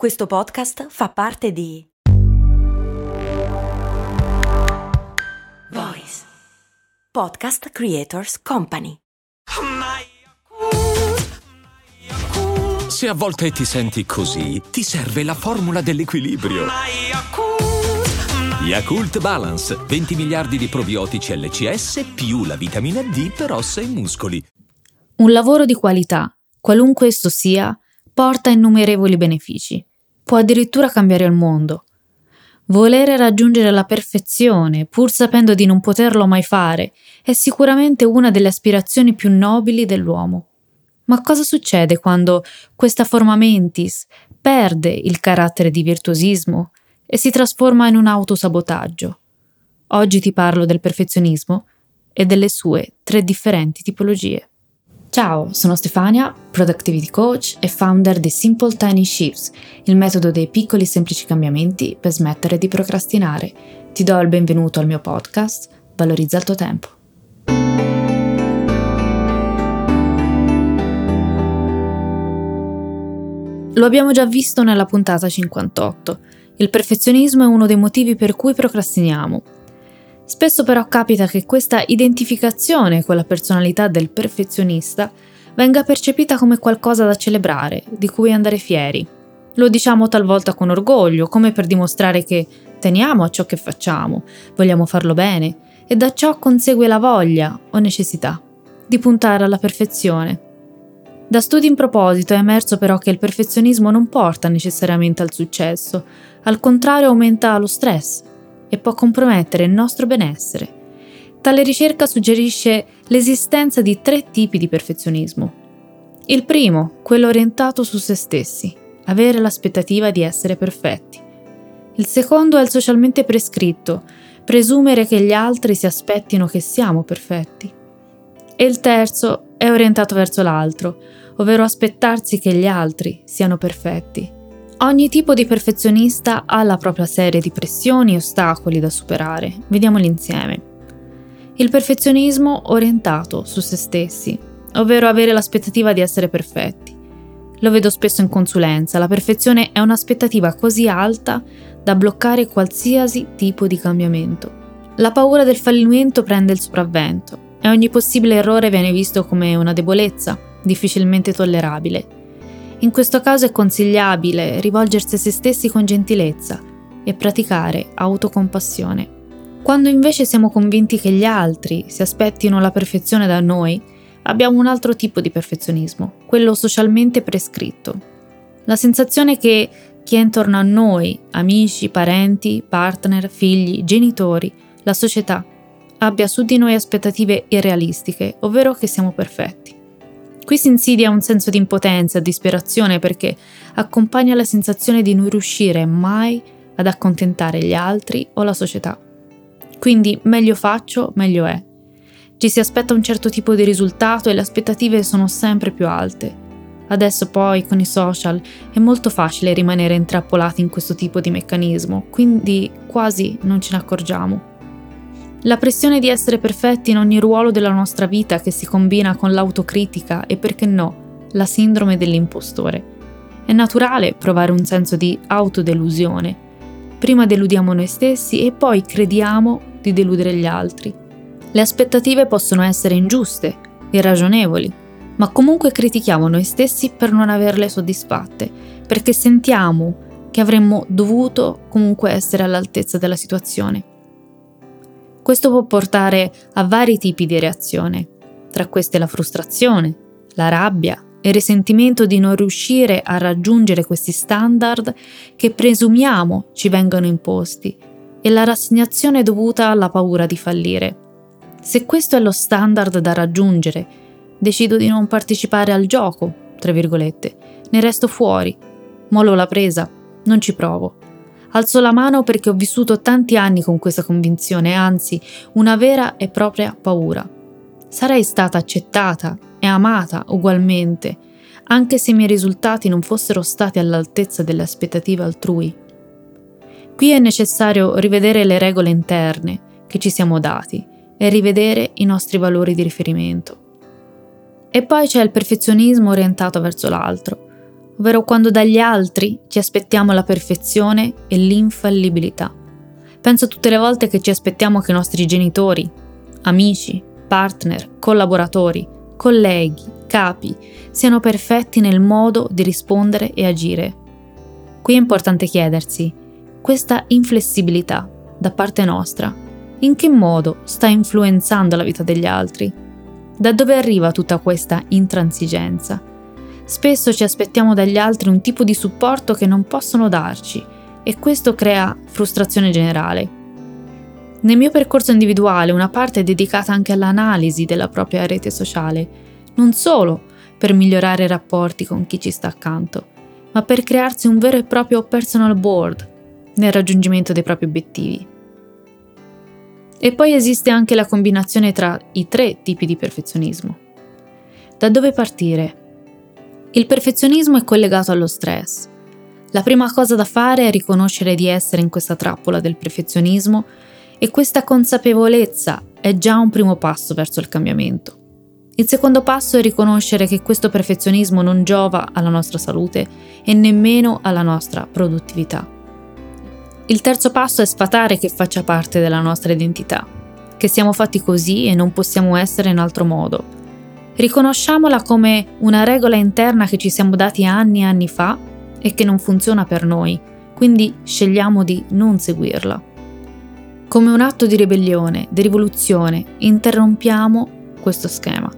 Questo podcast fa parte di Voice Podcast Creators Company. Se a volte ti senti così, ti serve la formula dell'equilibrio. Yakult Balance, 20 miliardi di probiotici LCS più la vitamina D per ossa e muscoli. Un lavoro di qualità, qualunque esso sia, porta innumerevoli benefici può addirittura cambiare il mondo. Volere raggiungere la perfezione, pur sapendo di non poterlo mai fare, è sicuramente una delle aspirazioni più nobili dell'uomo. Ma cosa succede quando questa forma mentis perde il carattere di virtuosismo e si trasforma in un autosabotaggio? Oggi ti parlo del perfezionismo e delle sue tre differenti tipologie. Ciao, sono Stefania, Productivity Coach e founder di Simple Tiny Shifts, il metodo dei piccoli e semplici cambiamenti per smettere di procrastinare. Ti do il benvenuto al mio podcast, Valorizza il tuo tempo. Lo abbiamo già visto nella puntata 58. Il perfezionismo è uno dei motivi per cui procrastiniamo Spesso però capita che questa identificazione con la personalità del perfezionista venga percepita come qualcosa da celebrare, di cui andare fieri. Lo diciamo talvolta con orgoglio, come per dimostrare che teniamo a ciò che facciamo, vogliamo farlo bene, e da ciò consegue la voglia o necessità di puntare alla perfezione. Da studi in proposito è emerso però che il perfezionismo non porta necessariamente al successo, al contrario aumenta lo stress, e può compromettere il nostro benessere. Tale ricerca suggerisce l'esistenza di tre tipi di perfezionismo. Il primo, quello orientato su se stessi, avere l'aspettativa di essere perfetti. Il secondo è il socialmente prescritto, presumere che gli altri si aspettino che siamo perfetti. E il terzo è orientato verso l'altro, ovvero aspettarsi che gli altri siano perfetti. Ogni tipo di perfezionista ha la propria serie di pressioni e ostacoli da superare. Vediamoli insieme. Il perfezionismo orientato su se stessi, ovvero avere l'aspettativa di essere perfetti. Lo vedo spesso in consulenza, la perfezione è un'aspettativa così alta da bloccare qualsiasi tipo di cambiamento. La paura del fallimento prende il sopravvento e ogni possibile errore viene visto come una debolezza, difficilmente tollerabile in questo caso è consigliabile rivolgersi a se stessi con gentilezza e praticare autocompassione. Quando invece siamo convinti che gli altri si aspettino la perfezione da noi, abbiamo un altro tipo di perfezionismo, quello socialmente prescritto. La sensazione che chi è intorno a noi, amici, parenti, partner, figli, genitori, la società, abbia su di noi aspettative irrealistiche, ovvero che siamo perfetti. Qui si insidia un senso di impotenza e disperazione perché accompagna la sensazione di non riuscire mai ad accontentare gli altri o la società. Quindi meglio faccio, meglio è. Ci si aspetta un certo tipo di risultato e le aspettative sono sempre più alte. Adesso poi con i social è molto facile rimanere intrappolati in questo tipo di meccanismo, quindi quasi non ce ne accorgiamo. La pressione di essere perfetti in ogni ruolo della nostra vita che si combina con l'autocritica e perché no, la sindrome dell'impostore. È naturale provare un senso di autodelusione. Prima deludiamo noi stessi e poi crediamo di deludere gli altri. Le aspettative possono essere ingiuste, irragionevoli, ma comunque critichiamo noi stessi per non averle soddisfatte, perché sentiamo che avremmo dovuto comunque essere all'altezza della situazione. Questo può portare a vari tipi di reazione, tra queste la frustrazione, la rabbia e il risentimento di non riuscire a raggiungere questi standard che presumiamo ci vengano imposti e la rassegnazione dovuta alla paura di fallire. Se questo è lo standard da raggiungere, decido di non partecipare al gioco, tra virgolette, ne resto fuori, mollo la presa, non ci provo. Alzo la mano perché ho vissuto tanti anni con questa convinzione, anzi una vera e propria paura. Sarei stata accettata e amata ugualmente, anche se i miei risultati non fossero stati all'altezza delle aspettative altrui. Qui è necessario rivedere le regole interne che ci siamo dati e rivedere i nostri valori di riferimento. E poi c'è il perfezionismo orientato verso l'altro, ovvero quando dagli altri ci aspettiamo la perfezione e l'infallibilità. Penso tutte le volte che ci aspettiamo che i nostri genitori, amici, partner, collaboratori, colleghi, capi siano perfetti nel modo di rispondere e agire. Qui è importante chiedersi, questa inflessibilità da parte nostra, in che modo sta influenzando la vita degli altri? Da dove arriva tutta questa intransigenza? Spesso ci aspettiamo dagli altri un tipo di supporto che non possono darci e questo crea frustrazione generale. Nel mio percorso individuale una parte è dedicata anche all'analisi della propria rete sociale, non solo per migliorare i rapporti con chi ci sta accanto, ma per crearsi un vero e proprio personal board nel raggiungimento dei propri obiettivi. E poi esiste anche la combinazione tra i tre tipi di perfezionismo. Da dove partire? Il perfezionismo è collegato allo stress. La prima cosa da fare è riconoscere di essere in questa trappola del perfezionismo e questa consapevolezza è già un primo passo verso il cambiamento. Il secondo passo è riconoscere che questo perfezionismo non giova alla nostra salute e nemmeno alla nostra produttività. Il terzo passo è sfatare che faccia parte della nostra identità, che siamo fatti così e non possiamo essere in altro modo, Riconosciamola come una regola interna che ci siamo dati anni e anni fa e che non funziona per noi, quindi scegliamo di non seguirla. Come un atto di ribellione, di rivoluzione, interrompiamo questo schema.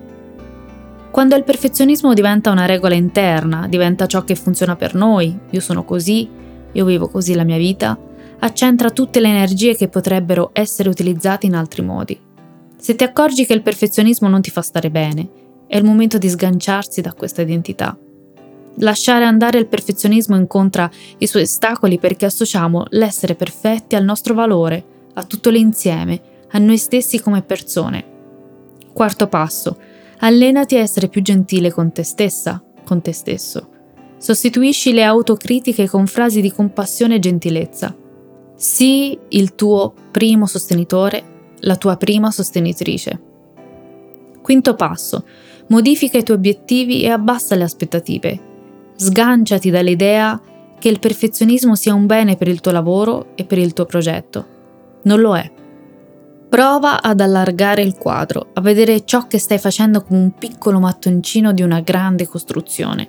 Quando il perfezionismo diventa una regola interna, diventa ciò che funziona per noi, io sono così, io vivo così la mia vita, accentra tutte le energie che potrebbero essere utilizzate in altri modi. Se ti accorgi che il perfezionismo non ti fa stare bene, è il momento di sganciarsi da questa identità. Lasciare andare il perfezionismo incontra i suoi ostacoli perché associamo l'essere perfetti al nostro valore, a tutto l'insieme, a noi stessi come persone. Quarto passo. Allenati a essere più gentile con te stessa, con te stesso. Sostituisci le autocritiche con frasi di compassione e gentilezza. Sii il tuo primo sostenitore, la tua prima sostenitrice. Quinto passo. Modifica i tuoi obiettivi e abbassa le aspettative. Sganciati dall'idea che il perfezionismo sia un bene per il tuo lavoro e per il tuo progetto. Non lo è. Prova ad allargare il quadro, a vedere ciò che stai facendo come un piccolo mattoncino di una grande costruzione.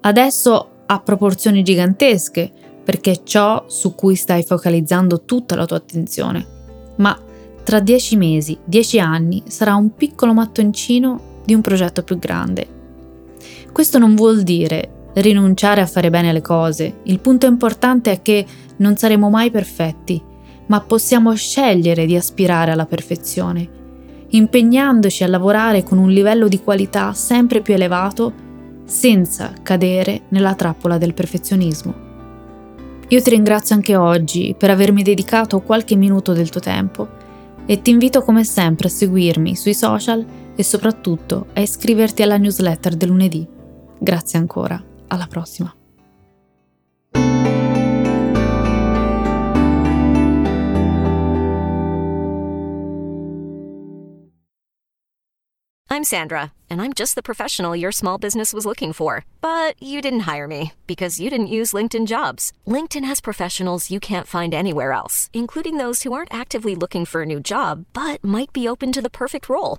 Adesso ha proporzioni gigantesche, perché è ciò su cui stai focalizzando tutta la tua attenzione. Ma tra dieci mesi, dieci anni, sarà un piccolo mattoncino di un progetto più grande. Questo non vuol dire rinunciare a fare bene le cose, il punto importante è che non saremo mai perfetti, ma possiamo scegliere di aspirare alla perfezione, impegnandoci a lavorare con un livello di qualità sempre più elevato senza cadere nella trappola del perfezionismo. Io ti ringrazio anche oggi per avermi dedicato qualche minuto del tuo tempo e ti invito come sempre a seguirmi sui social e soprattutto a iscriverti alla newsletter del lunedì. Grazie ancora, alla prossima. I'm Sandra, and I'm just the professional your small business was looking for. But you didn't hire me because you didn't use LinkedIn jobs. LinkedIn has professionals you can't find anywhere else, including those who aren't actively looking for a new job but might be open to the perfect role